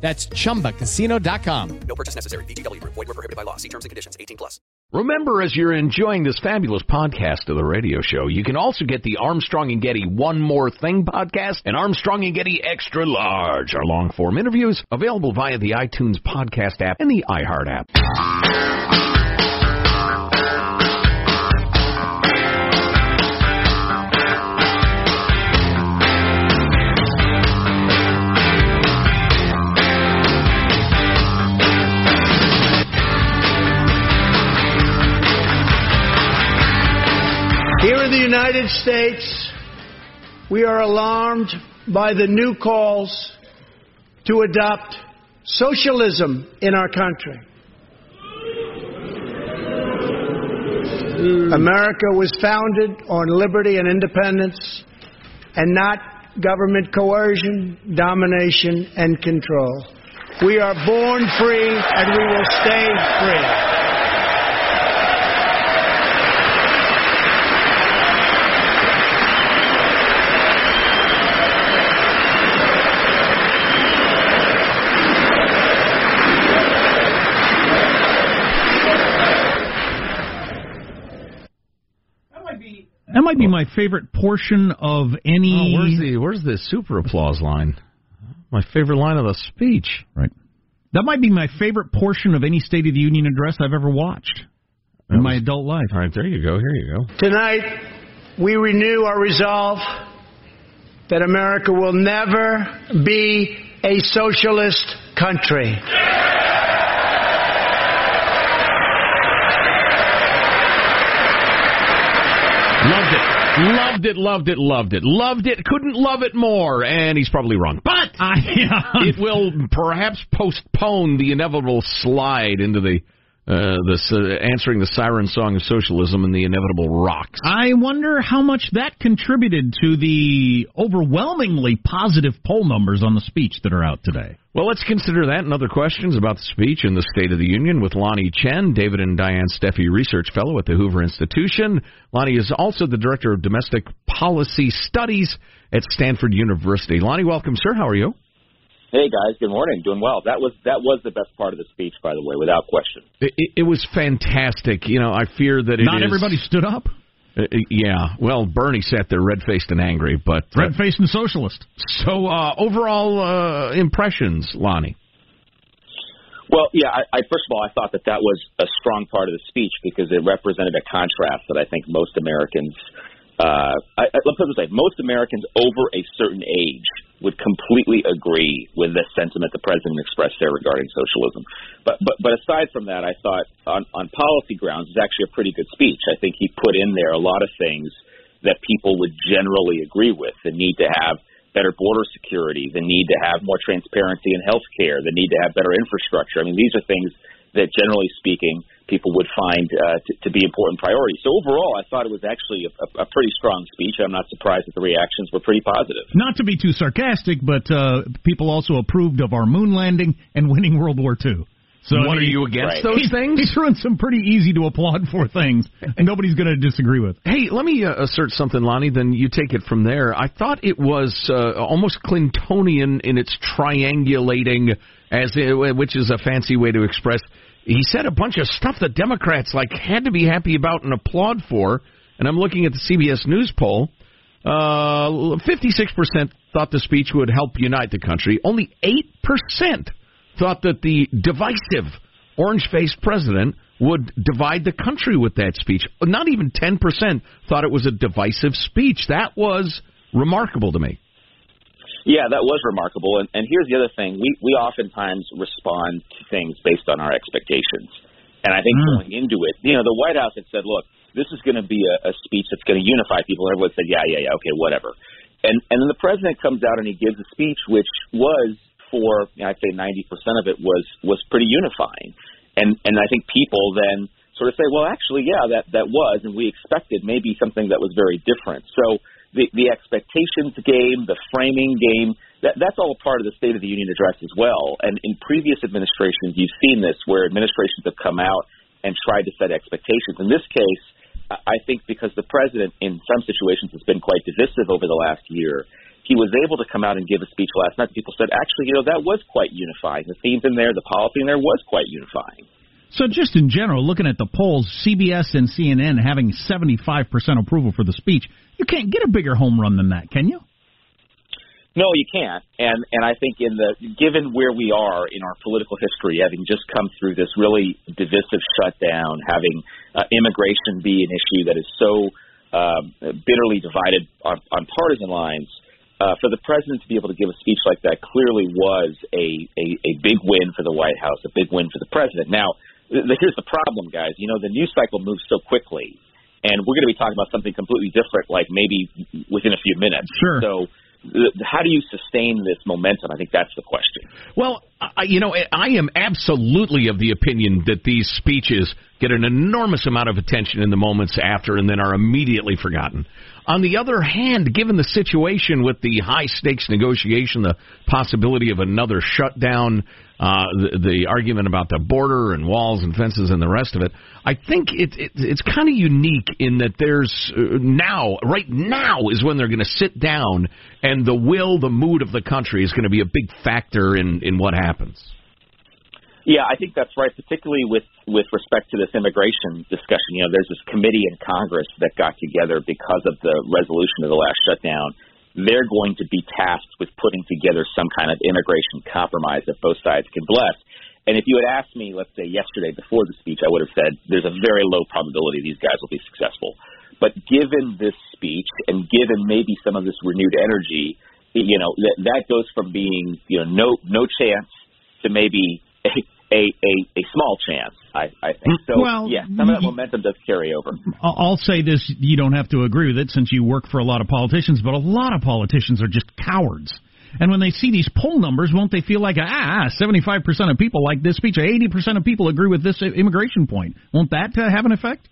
That's chumbacasino.com. No purchase necessary. VGW Group. Void were prohibited by law. See terms and conditions. 18 plus. Remember, as you're enjoying this fabulous podcast of the radio show, you can also get the Armstrong and Getty One More Thing podcast and Armstrong and Getty Extra Large, our long form interviews, available via the iTunes podcast app and the iHeart app. United States, we are alarmed by the new calls to adopt socialism in our country. Hmm. America was founded on liberty and independence and not government coercion, domination, and control. We are born free and we will stay free. That might be my favorite portion of any. Oh, where's the where's the super applause line? My favorite line of the speech. Right. That might be my favorite portion of any State of the Union address I've ever watched in my adult life. All right, there you go. Here you go. Tonight, we renew our resolve that America will never be a socialist country. Loved it. Loved it, loved it, loved it. Loved it, couldn't love it more. And he's probably wrong. But it will perhaps postpone the inevitable slide into the uh, this uh, answering the siren song of socialism and the inevitable rocks. I wonder how much that contributed to the overwhelmingly positive poll numbers on the speech that are out today. Well, let's consider that and other questions about the speech in the State of the Union with Lanhee Chen, David and Diane Steffy Research Fellow at the Hoover Institution. Lanhee is also the Director of Domestic Policy Studies at Stanford University. Lanhee, welcome, sir. How are you? Hey guys, good morning. Doing well. That was that was the best part of the speech, by the way, without question. It, it, it was fantastic. You know, I fear that it Not is- everybody stood up. Uh, yeah, well, Bernie sat there red faced and angry, but uh, Red faced and socialist. So, uh, overall uh, impressions, Lanhee. Well, yeah. I, I first of all, I thought that that was a strong part of the speech because it represented a contrast that I think most Americans. Uh, I, I, let's put it this way: most Americans over a certain age would completely agree with the sentiment the president expressed there regarding socialism. But but but aside from that, I thought on on policy grounds, it's actually a pretty good speech. I think he put in there a lot of things that people would generally agree with: the need to have better border security, the need to have more transparency in health care, the need to have better infrastructure. I mean, these are things that, generally speaking, people would find uh, to, to be important priorities. So overall, I thought it was actually a, a, a pretty strong speech. I'm not surprised that the reactions were pretty positive. Not to be too sarcastic, but uh, people also approved of our moon landing and winning World War II. So What I mean, are you against those he- things? He threw in some pretty easy to applaud for things, and nobody's going to disagree with. Hey, let me uh, assert something, Lanhee. Then you take it from there. I thought it was uh, almost Clintonian in its triangulating, as it, which is a fancy way to express. He said a bunch of stuff that Democrats like had to be happy about and applaud for. And I'm looking at the CBS News poll. Uh, 56% thought the speech would help unite the country. Only 8% thought that the divisive orange faced president would divide the country with that speech. Not even 10% thought it was a divisive speech. That was remarkable to me. Yeah, that was remarkable. And, and here's the other thing: we we oftentimes respond to things based on our expectations. And I think hmm. going into it, you know, the White House had said, "Look, this is going to be a, a speech that's going to unify people." And everyone said, "Yeah, yeah, yeah, okay, whatever." And and then the president comes out and he gives a speech which was for you know, I'd say 90% of it was was pretty unifying. And and I think people then sort of say, "Well, actually, yeah, that that was," and we expected maybe something that was very different. So the the expectations game, the framing game, that that's all a part of the State of the Union address as well. And in previous administrations, you've seen this where administrations have come out and tried to set expectations. In this case, I think because the president, in some situations, has been quite divisive over the last year, he was able to come out and give a speech last night. People said, actually, you know, that was quite unifying. The themes in there, the policy in there was quite unifying. So, just in general, looking at the polls, CBS and CNN having 75% approval for the speech, you can't get a bigger home run than that, can you? No, you can't. And and I think in the given where we are in our political history, having just come through this really divisive shutdown, having uh, immigration be an issue that is so um, bitterly divided on, on partisan lines, uh, for the president to be able to give a speech like that clearly was a, a a big win for the White House, a big win for the president. Now, here's the problem, guys. You know, the news cycle moves so quickly, and we're going to be talking about something completely different, like maybe within a few minutes. Sure. So how do you sustain this momentum? I think that's the question. Well, I, you know, I am absolutely of the opinion that these speeches get an enormous amount of attention in the moments after and then are immediately forgotten. On the other hand, given the situation with the high stakes negotiation, the possibility of another shutdown, uh, the, the argument about the border and walls and fences and the rest of it, I think it, it, it's kind of unique in that there's uh, now, right now, is when they're going to sit down and the will, the mood of the country is going to be a big factor in, in what happens. Yeah, I think that's right, particularly with with respect to this immigration discussion. You know, there's this committee in Congress that got together because of the resolution of the last shutdown. They're going to be tasked with putting together some kind of immigration compromise that both sides can bless. And if you had asked me, let's say yesterday before the speech, I would have said there's a very low probability these guys will be successful. But given this speech and given maybe some of this renewed energy, you know, that that goes from being you know no no chance to maybe a a, a, a small chance. I, I think so. Well, yeah, some of that momentum does carry over. I'll say this: you don't have to agree with it since you work for a lot of politicians, but a lot of politicians are just cowards. And when they see these poll numbers, won't they feel like ah, seventy-five percent of people like this speech, eighty percent of people agree with this immigration point? Won't that uh, have an effect?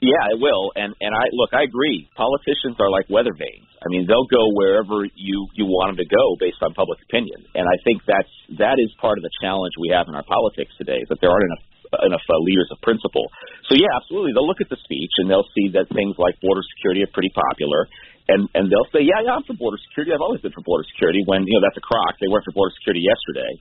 Yeah, it will. And and I look, I agree. Politicians are like weather vanes. I mean, they'll go wherever you you want them to go based on public opinion. And I think that's that is part of the challenge we have in our politics today is that there aren't enough enough uh, leaders of principle. So yeah, absolutely. They'll look at the speech and they'll see that things like border security are pretty popular. and and they'll say, yeah, yeah, I'm for border security. I've always been for border security. When you know that's a crock. They weren't for border security yesterday.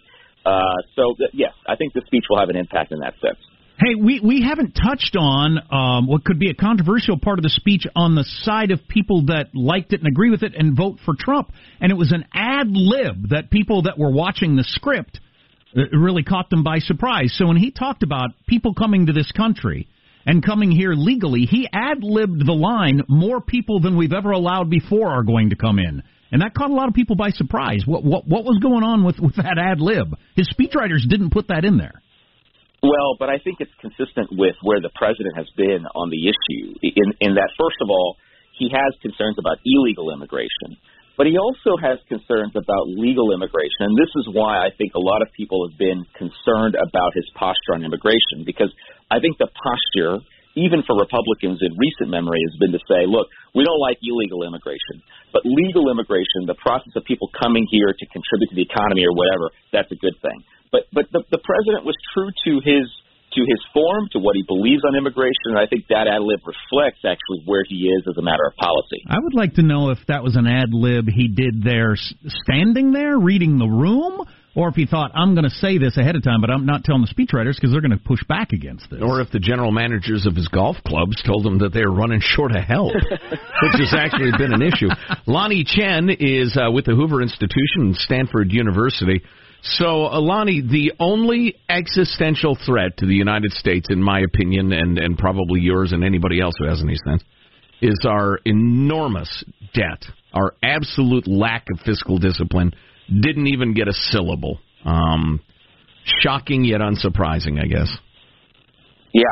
Uh, so th- yes, I think the speech will have an impact in that sense. Hey, we, we haven't touched on um, what could be a controversial part of the speech on the side of people that liked it and agree with it and vote for Trump. And it was an ad lib that people that were watching the script it really caught them by surprise. So when he talked about people coming to this country and coming here legally, he ad libbed the line, more people than we've ever allowed before are going to come in. And that caught a lot of people by surprise. What what what was going on with, with that ad lib? His speechwriters didn't put that in there. Well, but I think it's consistent with where the president has been on the issue. In in that, first of all, he has concerns about illegal immigration, but he also has concerns about legal immigration, and this is why I think a lot of people have been concerned about his posture on immigration, because I think the posture, even for Republicans in recent memory, has been to say, look, we don't like illegal immigration, but legal immigration, the process of people coming here to contribute to the economy or whatever, that's a good thing. But but the, the president was true to his to his form, to what he believes on immigration, and I think that ad lib reflects actually where he is as a matter of policy. I would like to know if that was an ad lib he did there, standing there, reading the room, or if he thought, I'm going to say this ahead of time, but I'm not telling the speechwriters because they're going to push back against this. Or if the general managers of his golf clubs told him that they were running short of help, which has actually been an issue. Lanhee Chen is uh, with the Hoover Institution, and Stanford University. So, Alani, the only existential threat to the United States, in my opinion, and, and probably yours and anybody else who has any sense, is our enormous debt, our absolute lack of fiscal discipline. Didn't even get a syllable. Um, shocking yet unsurprising, I guess. Yeah,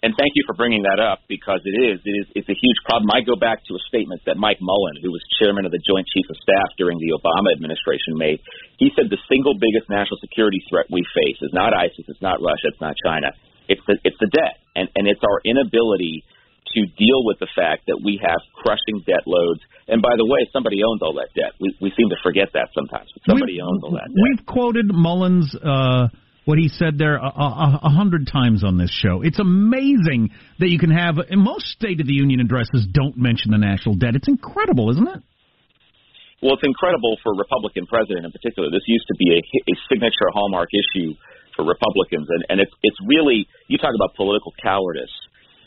and thank you for bringing that up because it is it is it's a huge problem. I go back to a statement that Mike Mullen, who was chairman of the Joint Chief of Staff during the Obama administration, made. He said the single biggest national security threat we face is not ISIS, it's not Russia, it's not China. It's the it's the debt, and and it's our inability to deal with the fact that we have crushing debt loads. And by the way, somebody owns all that debt. We we seem to forget that sometimes, but somebody we've, owns all that debt. We've quoted Mullen's. Uh what he said there a, a, a, hundred times on this show. It's amazing that you can have most State of the Union addresses don't mention the national debt. It's incredible, isn't it? Well, it's incredible for a Republican president in particular. This used to be a, a signature hallmark issue for Republicans, and, and it's it's really you talk about political cowardice.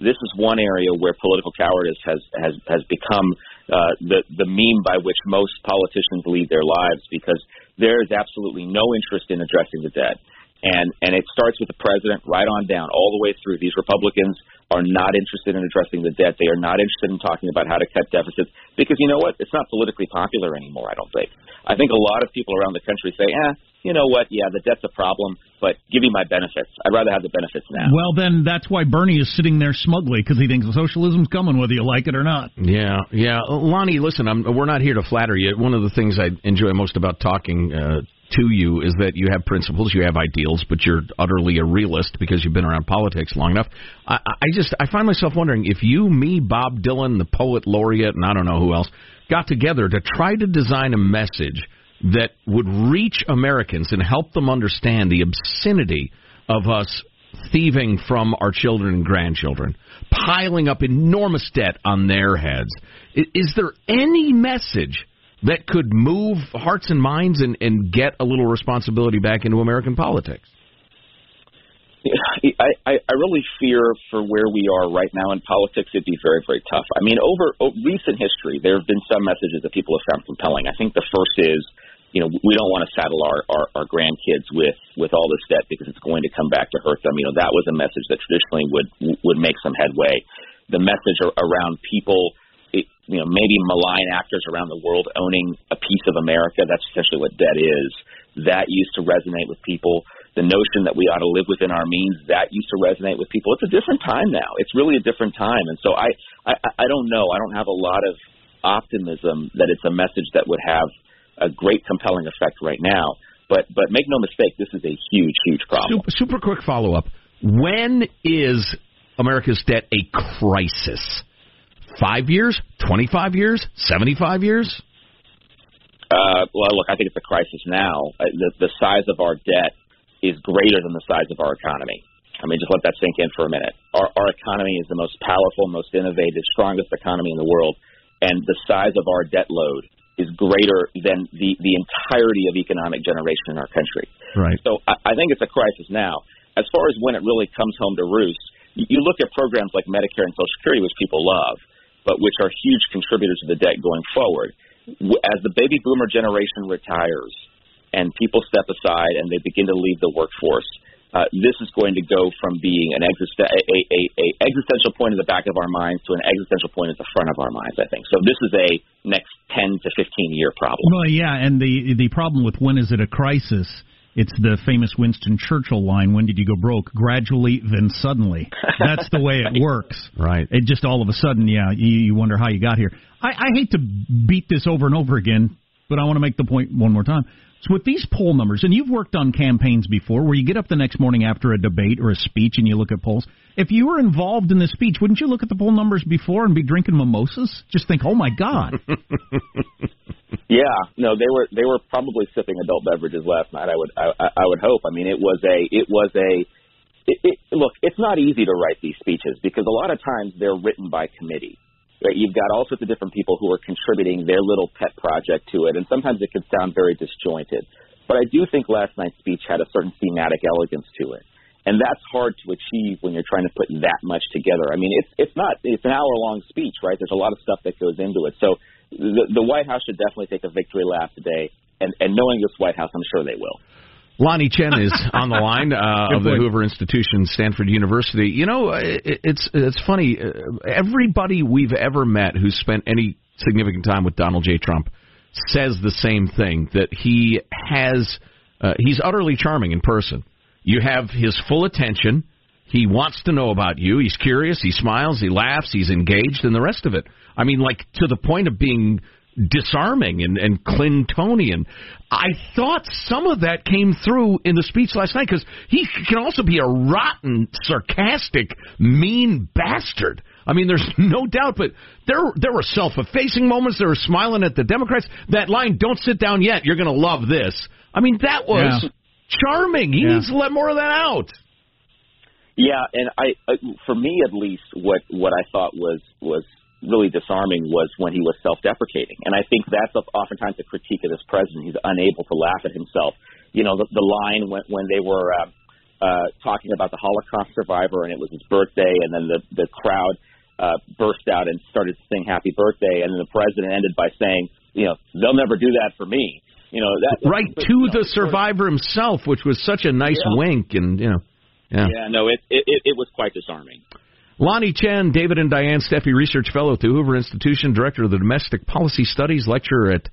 This is one area where political cowardice has has has become uh, the the meme by which most politicians lead their lives because there is absolutely no interest in addressing the debt and and it starts with the president right on down all the way through. These Republicans are not interested in addressing the debt. They are not interested in talking about how to cut deficits because you know what? It's not politically popular anymore. I don't think. I think a lot of people around the country say, "Eh, you know what? Yeah, the debt's a problem, but give me my benefits. I'd rather have the benefits now." Well, then that's why Bernie is sitting there smugly because he thinks socialism's coming, whether you like it or not. Yeah, yeah. Lanhee, listen, I'm, we're not here to flatter you. One of the things I enjoy most about talking uh, to you is that you have principles, you have ideals, but you're utterly a realist because you've been around politics long enough. I, I just I find myself wondering if you, me, Bob Dylan, the poet laureate, and I don't know who else, got together to try to design a message that would reach Americans and help them understand the obscenity of us thieving from our children and grandchildren, piling up enormous debt on their heads. Is there any message that could move hearts and minds and, and get a little responsibility back into American politics? I, I, really fear for where we are right now in politics, it'd be very, very tough. I mean, over, over recent history, there have been some messages that people have found compelling. I think the first is, you know, we don't want to saddle our, our, our grandkids with, with all this debt because it's going to come back to hurt them. You know, that was a message that traditionally would would make some headway. The message around people you know, maybe malign actors around the world owning a piece of America. That's essentially what debt is. That used to resonate with people. The notion that we ought to live within our means that used to resonate with people. It's a different time now. It's really a different time, and so I, I, I don't know. I don't have a lot of optimism that it's a message that would have a great compelling effect right now. But but make no mistake, this is a huge, huge problem. Super, super quick follow up. When is America's debt a crisis? Five years? 25 years? 75 years? Uh, well, look, I think it's a crisis now. Uh, the, the size of our debt is greater than the size of our economy. I mean, just let that sink in for a minute. Our, our economy is the most powerful, most innovative, strongest economy in the world, and the size of our debt load is greater than the the entirety of economic generation in our country. Right. So I, I think it's a crisis now. As far as when it really comes home to roost, you, you look at programs like Medicare and Social Security, which people love, but which are huge contributors to the debt going forward. As the baby boomer generation retires and people step aside and they begin to leave the workforce, uh, this is going to go from being an a, a, a existential point in the back of our minds to an existential point at the front of our minds. I think so. This is a next ten to fifteen year problem. Well, yeah, and the the problem with when is it a crisis? It's the famous Winston Churchill line: "When did you go broke? Gradually, then suddenly." That's the way it works. Right. It just all of a sudden, yeah, you, you wonder how you got here. I, I hate to beat this over and over again, but I want to make the point one more time. So with these poll numbers, and you've worked on campaigns before, where you get up the next morning after a debate or a speech and you look at polls. If you were involved in the speech, wouldn't you look at the poll numbers before and be drinking mimosas? Just think, oh my God. Yeah, no, they were they were probably sipping adult beverages last night. I would I, I would hope. I mean, it was a it was a it, it, look. It's not easy to write these speeches because a lot of times they're written by committee. Right? You've got all sorts of different people who are contributing their little pet project to it, and sometimes it can sound very disjointed. But I do think last night's speech had a certain thematic elegance to it, and that's hard to achieve when you're trying to put that much together. I mean, it's it's not it's an hour long speech, right? There's a lot of stuff that goes into it. So the, the White House should definitely take a victory lap today, and and knowing this White House, I'm sure they will. Lanhee Chen is on the line uh, of the. Hoover Institution, Stanford University. You know, it, it's it's funny. Uh, Everybody we've ever met who's spent any significant time with Donald J. Trump says the same thing that he has. Uh, he's utterly charming in person. You have his full attention. He wants to know about you. He's curious. He smiles. He laughs. He's engaged, and the rest of it. I mean, like to the point of being disarming and, and Clintonian. I thought some of that came through in the speech last night because he can also be a rotten, sarcastic, mean bastard. I mean, there's no doubt, but there there were self-effacing moments. There were smiling at the Democrats. That line, "Don't sit down yet. You're going to love this." I mean, that was Yeah. charming. He Yeah. needs to let more of that out. Yeah, and I, uh, for me at least, what what I thought was was really disarming was when he was self-deprecating, and I think that's oftentimes a critique of this president. He's unable to laugh at himself. You know, the, the line when when they were uh, uh, talking about the Holocaust survivor, and it was his birthday, and then the the crowd uh, burst out and started to sing "Happy Birthday," and then the president ended by saying, "You know, they'll never do that for me." You know, that Right to the survivor himself, which was such a nice Yeah. wink, and you know, yeah. Yeah, no, it, it it it was quite disarming. Lanhee Chen, David and Diane Steffy Research Fellow at the Hoover Institution, Director of the Domestic Policy Studies, lecturer at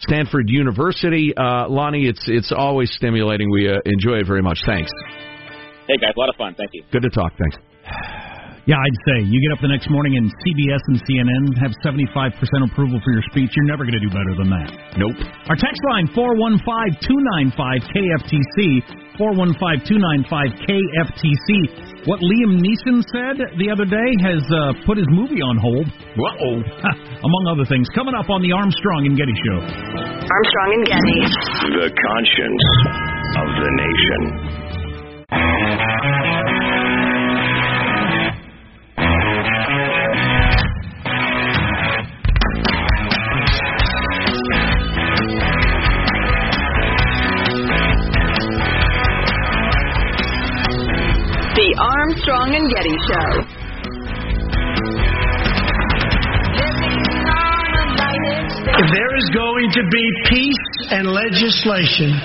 Stanford University. Uh, Lanhee, it's it's always stimulating. We uh, enjoy it very much. Thanks. Hey guys, a lot of fun. Thank you. Good to talk. Thanks. Yeah, I'd say you get up the next morning and CBS and CNN have 75% approval for your speech. You're never going to do better than that. Nope. Our text line 415-295-KFTC 415-295-KFTC. What Liam Neeson said the other day has uh, put his movie on hold. Whoa. Among other things. Coming up on the Armstrong and Getty Show. Armstrong and Getty. The conscience of the nation. Getty Show. If there is going to be peace and legislation,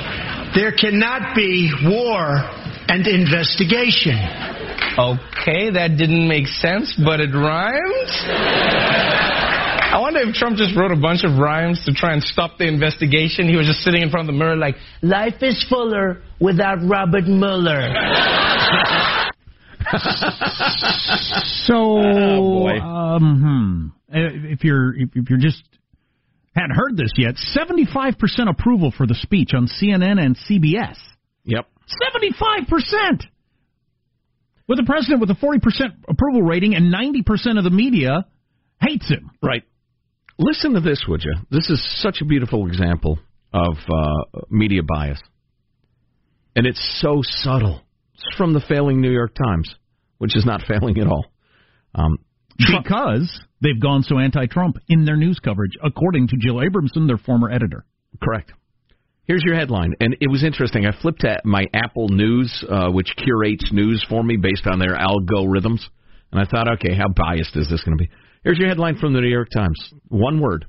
there cannot be war and investigation. Okay, that didn't make sense, but it rhymes. I wonder if Trump just wrote a bunch of rhymes to try and stop the investigation. He was just sitting in front of the mirror like, Life is fuller without Robert Mueller. So, Oh, um, hmm. Uh, if you're if, if you're just hadn't heard this yet, 75% approval for the speech on CNN and CBS. Yep. 75%. With a president with a 40% approval rating and 90% of the media hates him. Right. Listen to this, would you? This is such a beautiful example of uh, media bias. And it's so subtle. It's from the failing New York Times, which is not failing at all. Um, because they've gone so anti-Trump in their news coverage, according to Jill Abramson, their former editor. Correct. Here's your headline, and it was interesting. I flipped to my Apple News, uh, which curates news for me based on their algorithms, and I thought, okay, how biased is this going to be? Here's your headline from the New York Times. One word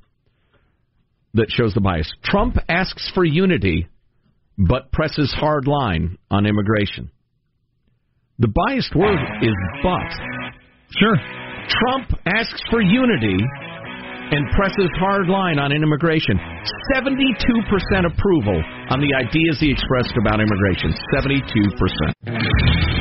that shows the bias. Trump asks for unity, but presses hard line on immigration. The biased word is but. Sure. Trump asks for unity and presses hard line on immigration. 72% approval on the ideas he expressed about immigration. 72%.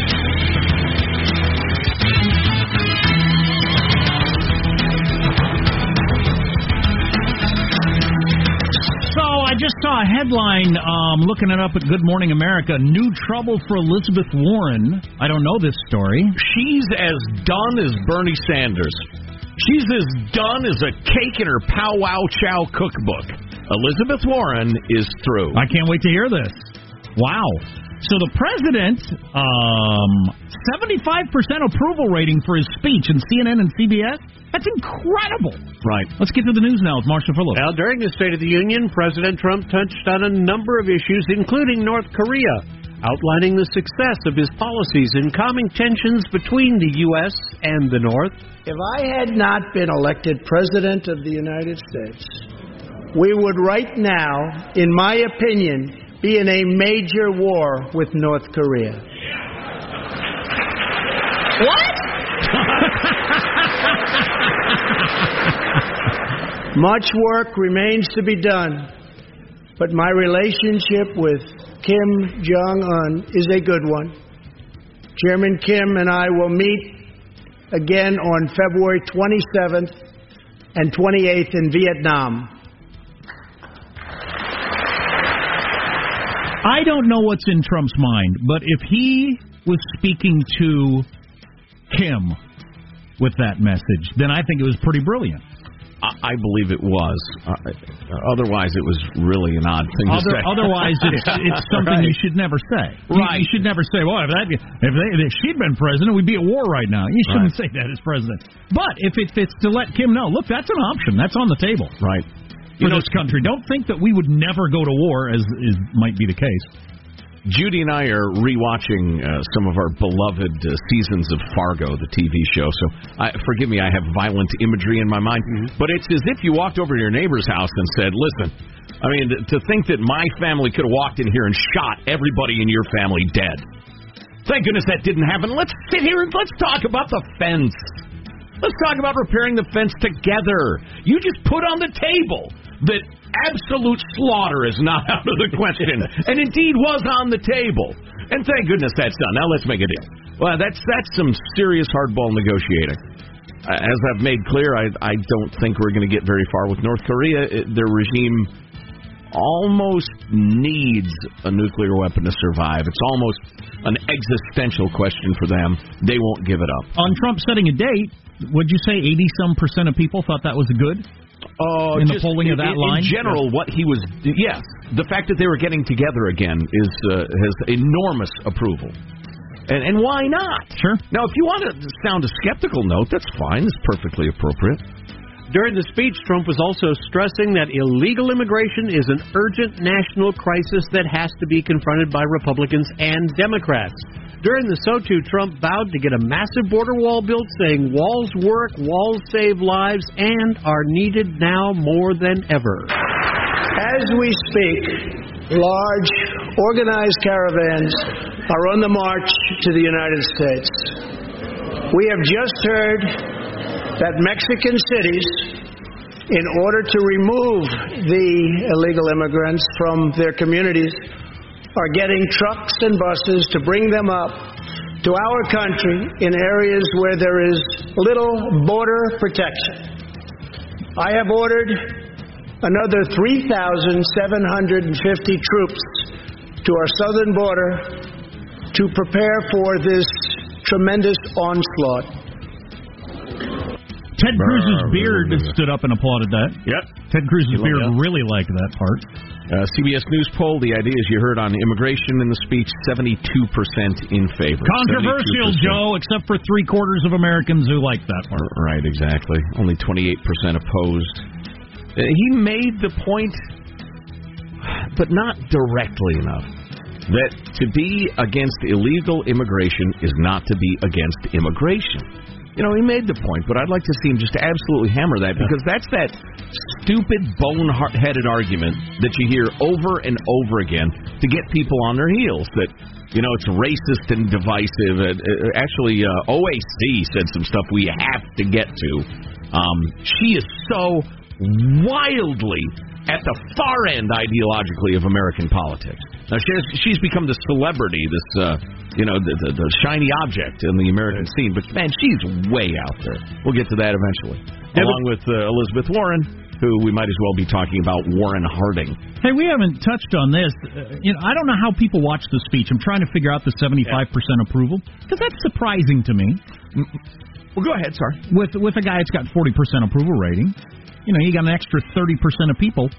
Just saw a headline um, looking it up at Good Morning America. New trouble for Elizabeth Warren. I don't know this story. She's as done as Bernie Sanders. She's as done as a cake in her Pow Wow Chow cookbook. Elizabeth Warren is through. I can't wait to hear this. Wow. So the president, um, 75% approval rating for his speech in CNN and CBS. That's incredible. Right. Let's get to the news now with Marshall Phillips. Now, during the State of the Union, President Trump touched on a number of issues, including North Korea, outlining the success of his policies in calming tensions between the U.S. and the North. If I had not been elected President of the United States, we would right now, in my opinion, be in a major war with North Korea. What? Much work remains to be done, but my relationship with Kim Jong un is a good one. Chairman Kim and I will meet again on February 27th and 28th in Vietnam. I don't know what's in Trump's mind, but if he was speaking to Kim with that message, then I think it was pretty brilliant. I, believe it was. Uh, otherwise, it was really an odd thing Other, to say. otherwise, it's, it's something you should never say. You- Right. You, should never say, "Well, if, that, if, they, if she'd been president, we'd be at war right now." You shouldn't say that as president. But if it, it's to let Kim know, look, that's an option. That's on the table. Right. For this country, don't think that we would never go to war, as is might be the case. Judy and I are rewatching uh, some of our beloved uh, seasons of Fargo, the TV show. So, I, forgive me, I have violent imagery in my mind. But it's as if you walked over to your neighbor's house and said, "Listen, I mean, to think that my family could have walked in here and shot everybody in your family dead. Thank goodness that didn't happen. Let's sit here and let's talk about the fence. Let's talk about repairing the fence together. You just put on the table that absolute slaughter is not out of the question, and indeed was on the table. And thank goodness that's done. Now let's make a deal. Well, that's that's some serious hardball negotiating. Uh, As I've made clear, I I don't think we're going to get very far with North Korea. It, their regime almost needs a nuclear weapon to survive. It's almost an existential question for them. They won't give it up. On Trump setting a date, would you say eighty some percent of people thought that was good? Uh, in the just polling of that in, line, In general, what he was, yes, the fact that they were getting together again is uh, has enormous approval. And, and why not? Sure. Now, if you want to sound a skeptical note, that's fine. It's perfectly appropriate. During the speech, Trump was also stressing that illegal immigration is an urgent national crisis that has to be confronted by Republicans and Democrats. During the SOTU, Trump vowed to get a massive border wall built, saying walls work, walls save lives, and are needed now more than ever. As we speak, large organized caravans are on the march to the United States. We have just heard that Mexican cities, in order to remove the illegal immigrants from their communities, are getting trucks and buses to bring them up to our country in areas where there is little border protection. I have ordered another 3,750 troops to our southern border to prepare for this tremendous onslaught. Ted Cruz's beard brr, brr. stood up and applauded that. Yep. Ted Cruz's beard really liked that part. Uh, CBS News poll, the ideas you heard on immigration in the speech, 72% in favor. Controversial, 72%. Joe, except for three quarters of Americans who like that part. Right, exactly. Only 28% opposed. Uh, he made the point, but not directly enough, that to be against illegal immigration is not to be against immigration. You know, he made the point, but I'd like to see him just absolutely hammer that because that's that stupid, bone-headed argument that you hear over and over again to get people on their heels. That you know it's racist and divisive. Uh, uh, actually, uh, OAC said some stuff we have to get to. Um, she is so wildly at the far end ideologically of American politics. Now she's she's become the celebrity, this uh, you know the, the the shiny object in the American scene. But man, she's way out there. We'll get to that eventually, along with uh, Elizabeth Warren, who we might as well be talking about Warren Harding. Hey, we haven't touched on this. Uh, you know, I don't know how people watch the speech. I'm trying to figure out the 75% approval because that's surprising to me. Well, go ahead. sir. With with a guy that's got 40% approval rating, you know, you got an extra 30% of people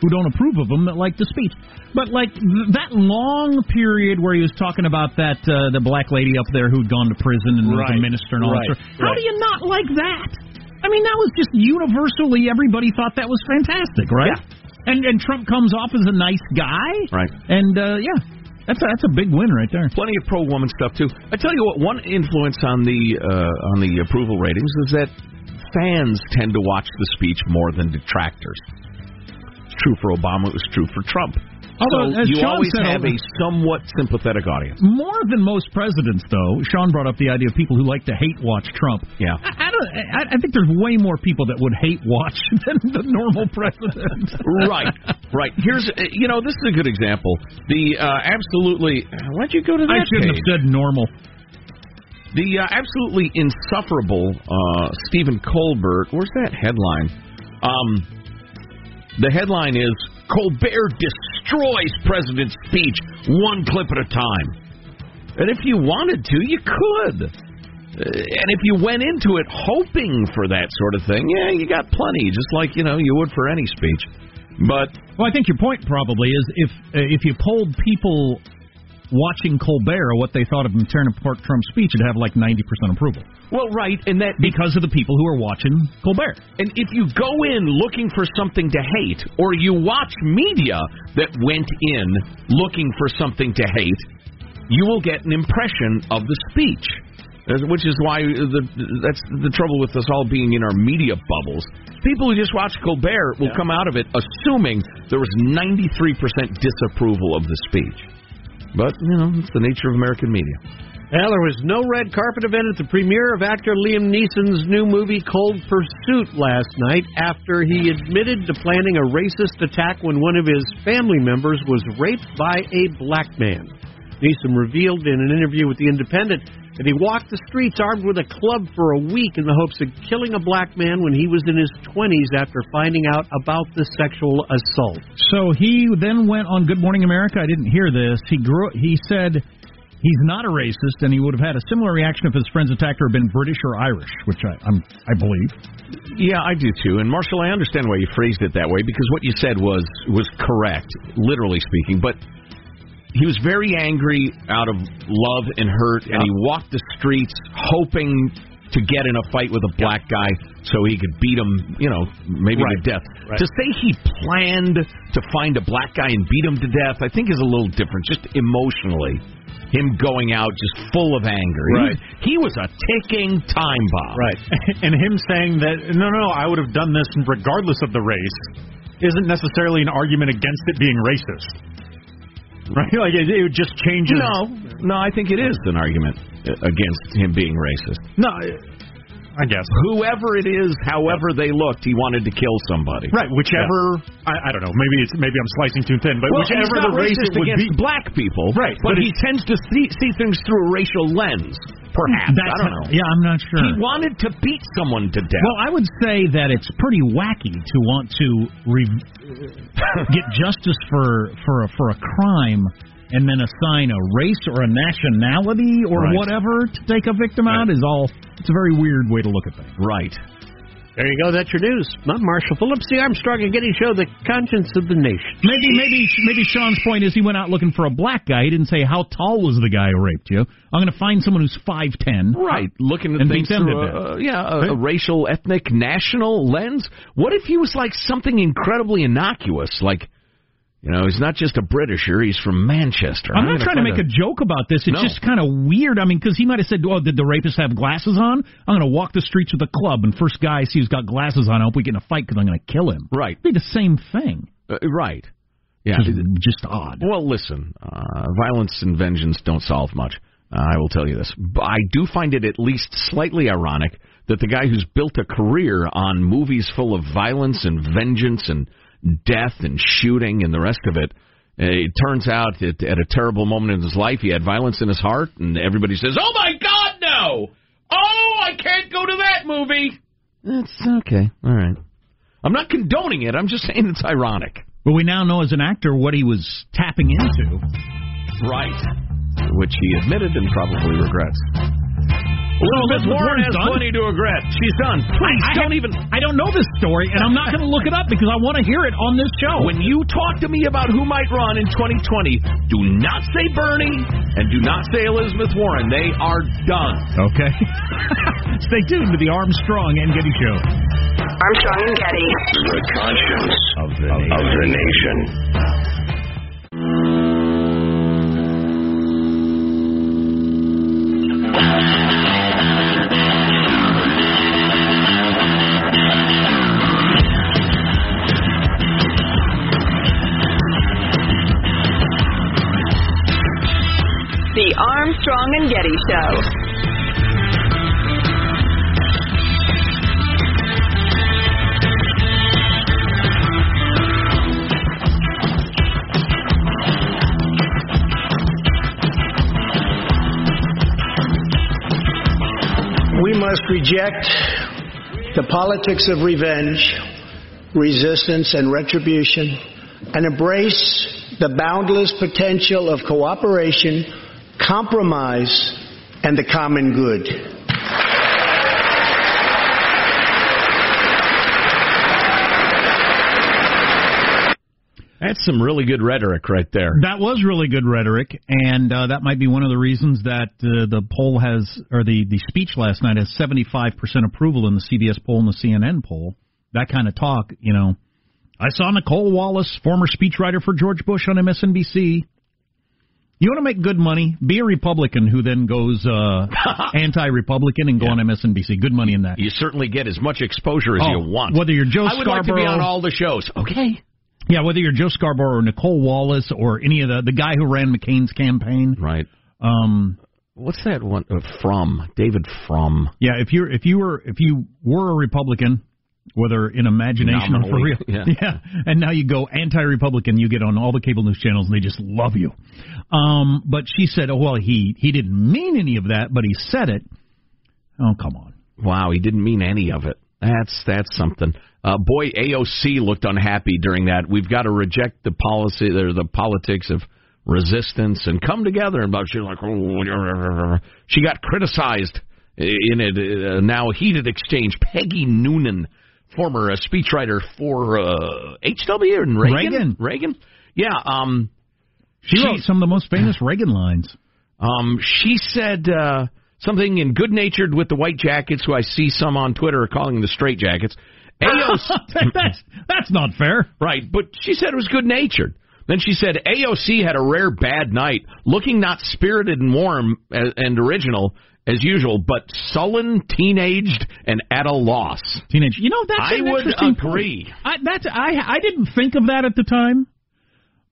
who don't approve of him that like the speech. But like th- that long period where he was talking about that uh, the black lady up there who'd gone to prison and was a minister and all Right. that. Stuff. How Right. do you not like that? I mean, that was just universally everybody thought that was fantastic, right? And and Trump comes off as a nice guy, Right. and uh, yeah, that's a, that's a big win right there. Plenty of pro woman stuff too. I tell you what, one influence on the uh, on the approval ratings is that fans tend to watch the speech more than detractors. True for Obama. It was true for Trump. Although, so as you Sean always said, have a somewhat sympathetic audience. More than most presidents, though, Sean brought up the idea of people who like to hate watch Trump. Yeah. I, I don't. I, I think there's way more people that would hate watch than the normal president. right, right. Here's, uh, you know, this is a good example. The uh, absolutely. Why'd you go to that I shouldn't page? have said normal. The uh, absolutely insufferable uh, Stephen Colbert. Where's that headline? Um, the headline is Colbert destroys president's speech one clip at a time. And if you wanted to, you could. Uh, and if you went into it hoping for that sort of thing, yeah, you got plenty, just like you know you would for any speech. But Well, I think your point probably is if uh, if you polled people watching Colbert what they thought of him tearing apart Trump's speech, it'd have like 90% approval. well, right, and that Because of the people who are watching Colbert. And if you go in looking for something to hate, or you watch media that went in looking for something to hate, you will get an impression of the speech. Which is why the, that's the trouble with us all being in our media bubbles. People who just watch Colbert will come out of it assuming there was 93% disapproval of the speech. But, you know, it's the nature of American media. Well, there was no red carpet event at the premiere of actor Liam Neeson's new movie Cold Pursuit last night after he admitted to planning a racist attack when one of his family members was raped by a black man. Neeson revealed in an interview with The Independent that he walked the streets armed with a club for a week in the hopes of killing a black man when he was in his 20s after finding out about the sexual assault. So he then went on Good Morning America. I didn't hear this. He grew. He said he's not a racist, and he would have had a similar reaction if his friend's attacker had been British or Irish, which I, I'm, I believe. Yeah, I do too. And Marshall, I understand why you phrased it that way because what you said was was correct, literally speaking. But he was very angry out of love and hurt, and he walked the streets hoping to get in a fight with a black guy so he could beat him, you know, maybe Right. to death. Right. To say he planned to find a black guy and beat him to death, I think is a little different, just emotionally. Him going out just full of anger. He Right. was- He, was a ticking time bomb. Right. And him saying that, no, no, I would have done this regardless of the race, isn't necessarily an argument against it being racist. Right? Like, it, it just changes. No, no, I think it is an argument uh, against him being racist. No, I guess. Whoever it is, however they looked, he wanted to kill somebody. Right, whichever. I, I don't know. Maybe it's maybe I'm slicing too thin, but Well, whichever the race it would be. black people, Right, But, but he tends to see, see things through a racial lens. Perhaps That's I don't know. Yeah, I'm not sure. He wanted to beat someone to death. Well, I would say that it's pretty wacky to want to re- get justice for for a, for a crime and then assign a race or a nationality or Right. whatever to take a victim out is all. It's a very weird way to look at things. Right. There you go. That's your news. I'm Marshall Phillips, the Armstrong and Getty Show, the conscience of the nation. Maybe, maybe, maybe Sean's point is he went out looking for a black guy. He didn't say how tall was the guy who raped you. I'm going to find someone who's five ten. Right, looking at things through a, uh, yeah, a, a racial, ethnic, national lens. What if he was like something incredibly innocuous, like you know, he's not just a Britisher; he's from Manchester. I'm not gonna trying to make a, joke about this. It's No. just kind of weird. I mean, because he might have said, "Oh, did the rapist have glasses on?" I'm going to walk the streets with a club, and first guy I see who's got glasses on, I hope we get in a fight because I'm going to kill him. Right. It'd be the same thing. Uh, right. Yeah. Just, just odd. Well, listen, uh, violence and vengeance don't solve much. Uh, I will tell you this. But I do find it at least slightly ironic that the guy who's built a career on movies full of violence and vengeance and death and shooting and the rest of it, it turns out that at a terrible moment in his life, he had violence in his heart, and everybody says, "Oh my God, no! Oh, I can't go to that movie." It's okay. All right. I'm not condoning it. I'm just saying it's ironic. But we now know as an actor what he was tapping into. Right. Which he admitted and probably regrets. Elizabeth Warren has done? plenty to regret. She's done. Please I, I don't have- even. I don't know this story, and I'm not going to look it up because I want to hear it on this show. When you talk to me about who might run in 2020, do not say Bernie and do not say Elizabeth Warren. They are done. Okay. Stay tuned to the Armstrong and Getty Show. Armstrong and Getty. The conscience of the, of the nation. The Armstrong and Getty Show. We must reject the politics of revenge, resistance, and retribution, and embrace the boundless potential of cooperation, compromise, and the common good. That's some really good rhetoric right there. That was really good rhetoric, and uh, that might be one of the reasons that uh, the poll has, or the, the speech last night has 75% approval in the CBS poll and the CNN poll. That kind of talk, you know. I saw Nicolle Wallace, former speechwriter for George Bush on MSNBC. You want to make good money? Be a Republican who then goes uh, anti-Republican and go on MSNBC. Good money in that. You certainly get as much exposure as Oh, you want. whether you're Joe I would like to be Scarborough- on all the shows. Okay. Yeah, whether you're Joe Scarborough or Nicolle Wallace or any of the the guy who ran McCain's campaign. Right. Um, What's that one uh, from? David Frum. Yeah, if you're if you were if you were a Republican, whether in imagination or for Nominally, real, yeah. and now you go anti-Republican, you get on all the cable news channels and they just love you. Um, but she said, oh, well, he he didn't mean any of that, but he said it. Oh, come on. Wow, he didn't mean any of it. That's that's something. Uh, boy, AOC looked unhappy during that. We've got to reject the policy or the politics of resistance and come together. And she's like, oh, she got criticized in a uh, now heated exchange. Peggy Noonan, former uh, speechwriter for uh, HW and Reagan. Reagan. Reagan. Yeah. Um, She wrote some of the most famous Reagan lines. um, she said uh, something in good natured with the white jackets, who I see some on Twitter are calling the straight jackets. AOC, that's that's not fair. right, but she said it was good natured. Then she said AOC had a rare bad night, looking not spirited and warm and original as usual, but sullen, teenaged, and at a loss. Teenage. You know that's I an would interesting agree. point. I, that's I I didn't think of that at the time,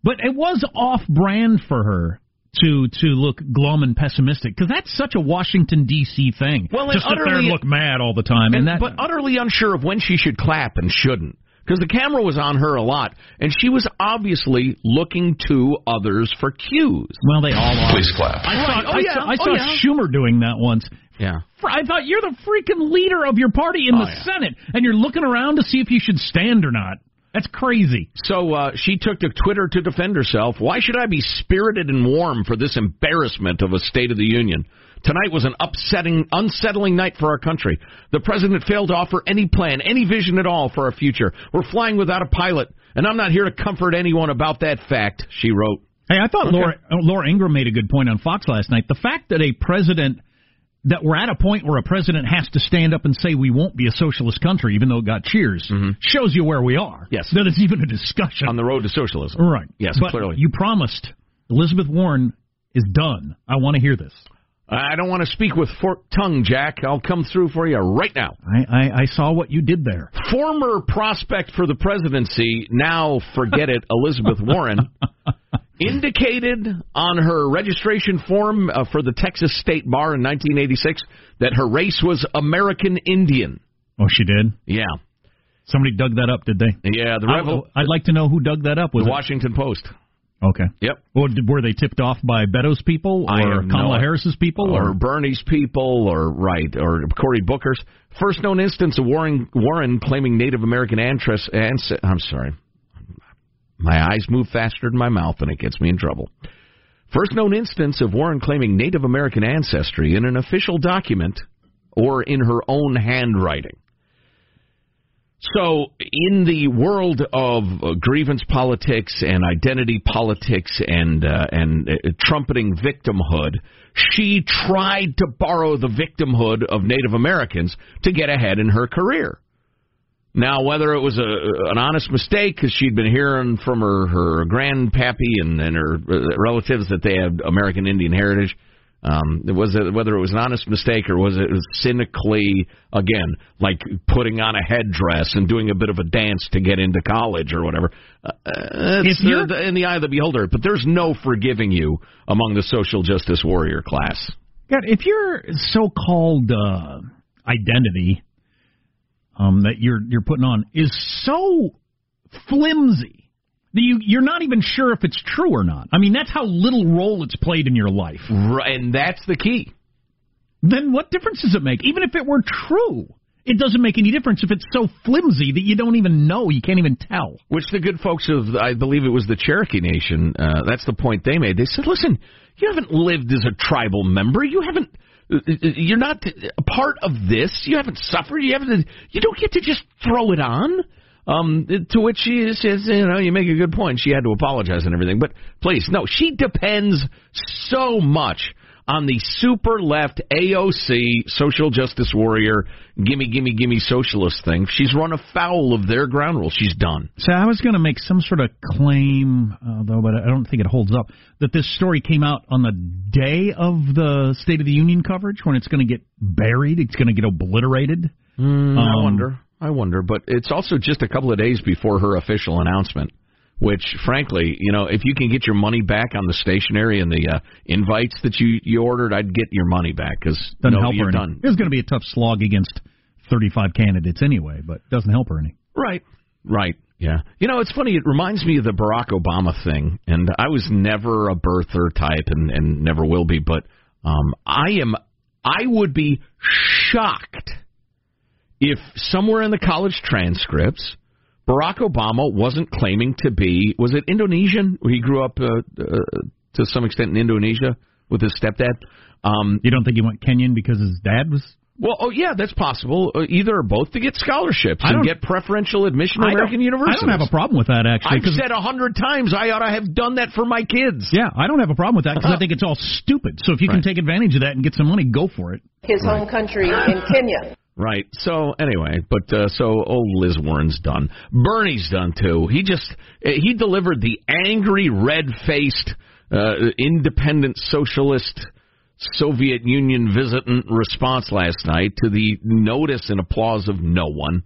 but it was off brand for her to to look glum and pessimistic because that's such a Washington D.C. thing. Well, just sit there and utterly- look mad all the time, and, And- that but utterly unsure of when she should clap and shouldn't. Because the camera was on her a lot, and she was obviously looking to others for cues. well, they all are. Please clap. I saw, Oh, I yeah. saw, I Oh, saw yeah. Schumer doing that once. Yeah. Fr- I thought you're the freaking leader of your party in Oh, the yeah. Senate, and you're looking around to see if you should stand or not. That's crazy. So uh, she took to Twitter to defend herself. Why should I be spirited and warm for this embarrassment of a State of the Union? Tonight was an upsetting, unsettling night for our country. The president failed to offer any plan, any vision at all for our future. We're flying without a pilot, and I'm not here to comfort anyone about that fact, she wrote. Hey, I thought Okay. Laura, Laura Ingraham made a good point on Fox last night. The fact that a president that we're at a point where a president has to stand up and say we won't be a socialist country, even though it got cheers, shows you where we are. Mm-hmm. Yes. that it's even a discussion On the road to socialism. Right. Yes, but clearly. You promised Elizabeth Warren is done. I want to hear this. I don't want to speak with forked tongue, Jack. I'll come through for you right now. I, I, I saw what you did there. Former prospect for the presidency, now forget it, Elizabeth Warren, indicated on her registration form uh, for the Texas State Bar in 1986 that her race was American Indian. Oh, she did. Yeah. Somebody dug that up, did they? Yeah, the I, I'd like to know who dug that up. Was the it- Washington Post. Okay. Yep. Well, were they tipped off by Beto's people or no Kamala idea. Harris's people or Bernie's people, or right, or Cory Booker's first known instance of Warren Warren claiming Native American ancestry. I'm sorry, my eyes move faster than my mouth, and it gets me in trouble. First known instance of Warren claiming Native American ancestry in an official document or in her own handwriting. So, in the world of uh, grievance politics and identity politics and uh, and uh, trumpeting victimhood, she tried to borrow the victimhood of Native Americans to get ahead in her career. Now, whether it was a an honest mistake because she'd been hearing from her her grandpappy and, and her uh, relatives that they had American Indian heritage, um, was it whether it was an honest mistake or was it cynically again like putting on a headdress and doing a bit of a dance to get into college or whatever? Uh, it's uh, in the eye of the beholder. But there's no forgiving you among the social justice warrior class. God, if your so-called uh, identity um, that you're you're putting on is so flimsy you you're not even sure if it's true or not. I mean, that's how little role it's played in your life. Right, and that's the key. Then what difference does it make? Even if it were true, it doesn't make any difference if it's so flimsy that you don't even know, you can't even tell. Which the good folks of, I believe it was the Cherokee Nation, uh, that's the point they made. They said, listen, you haven't lived as a tribal member. You haven't, you're not a part of this. You haven't suffered. You haven't, you don't get to just throw it on. Um, to which she says, you know, you make a good point. She had to apologize and everything. But please, no, she depends so much on the super left AOC social justice warrior, gimme, gimme, gimme socialist thing. She's run afoul of their ground rules. She's done. So I was going to make some sort of claim, uh, though, but I don't think it holds up, that this story came out on the day of the State of the Union coverage when it's going to get buried, it's going to get obliterated. Mm, I Um, wonder. I wonder. But it's also just a couple of days before her official announcement. Which, frankly, you know, if you can get your money back on the stationery and the uh, invites that you you ordered, I'd get your money back because Doesn't no, help her any. done. It's going to be a tough slog against 35 candidates anyway, but doesn't help her any. Right. Right. Yeah. You know, it's funny. It reminds me of the Barack Obama thing, and I was never a birther type, and and never will be. But um, I am. I would be shocked if somewhere in the college transcripts, Barack Obama wasn't claiming to be. Was it Indonesian? He grew up uh, uh, to some extent in Indonesia with his stepdad. Um, You don't think he went Kenyan because his dad was? well, oh yeah, that's possible. Uh, either or both to get scholarships I and don't- get preferential admission to American universities. I don't have a problem with that, actually. I've 'cause- said a hundred times I ought to have done that for my kids. yeah, I don't have a problem with that because I think it's all stupid. So if you can take advantage of that and get some money, go for it. his home country in Kenya. Right. So anyway, but uh, so old Liz Warren's done. Bernie's done too. He just uh, he delivered the angry, red-faced, uh, independent socialist Soviet Union visitant response last night to the notice and applause of no one.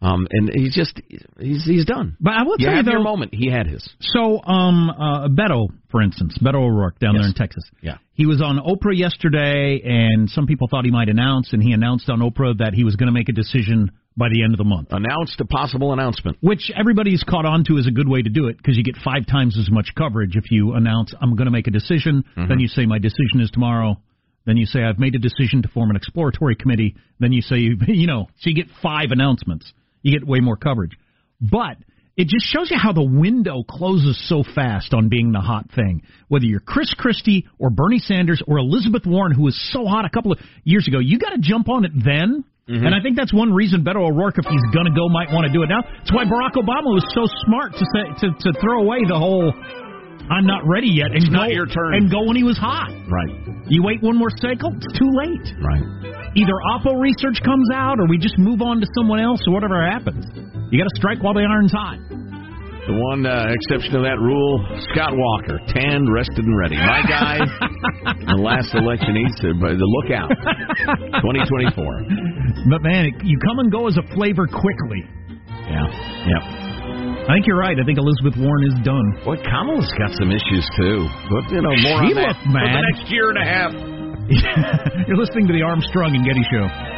Um, and he's just he's he's done. But I will you tell you your though- moment. He had his. So, um, uh, Beto, for instance, Beto O'Rourke down there in Texas. Yeah. He was on Oprah yesterday, and some people thought he might announce, and he announced on Oprah that he was going to make a decision by the end of the month. Announced a possible announcement. Which everybody's caught on to is a good way to do it because you get five times as much coverage if you announce, I'm going to make a decision. Mm-hmm. Then you say, my decision is tomorrow. Then you say, I've made a decision to form an exploratory committee. Then you say, you know, so you get five announcements. You get way more coverage. But it just shows you how the window closes so fast on being the hot thing. Whether you're Chris Christie or Bernie Sanders or Elizabeth Warren, who was so hot a couple of years ago, you got to jump on it then. Mm-hmm. And I think that's one reason Beto O'Rourke, if he's going to go, might want to do it now. That's why Barack Obama was so smart to say to, to throw away the whole "I'm not ready yet" and it's go not your turn and go when he was hot. Right. You wait one more cycle, it's too late. Right. Either Oppo research comes out, or we just move on to someone else, or whatever happens. You got to strike while the iron's hot. The one uh, exception to that rule, Scott Walker, tanned, rested, and ready. My guy, the last election, he said, "But look out, 2024." But man, you come and go as a flavor quickly. Yeah, yeah. I think you're right. I think Elizabeth Warren is done. Boy, Kamala's got some issues too. But you know, more she on that looked for the next year and a half. You're listening to the Armstrong and Getty Show.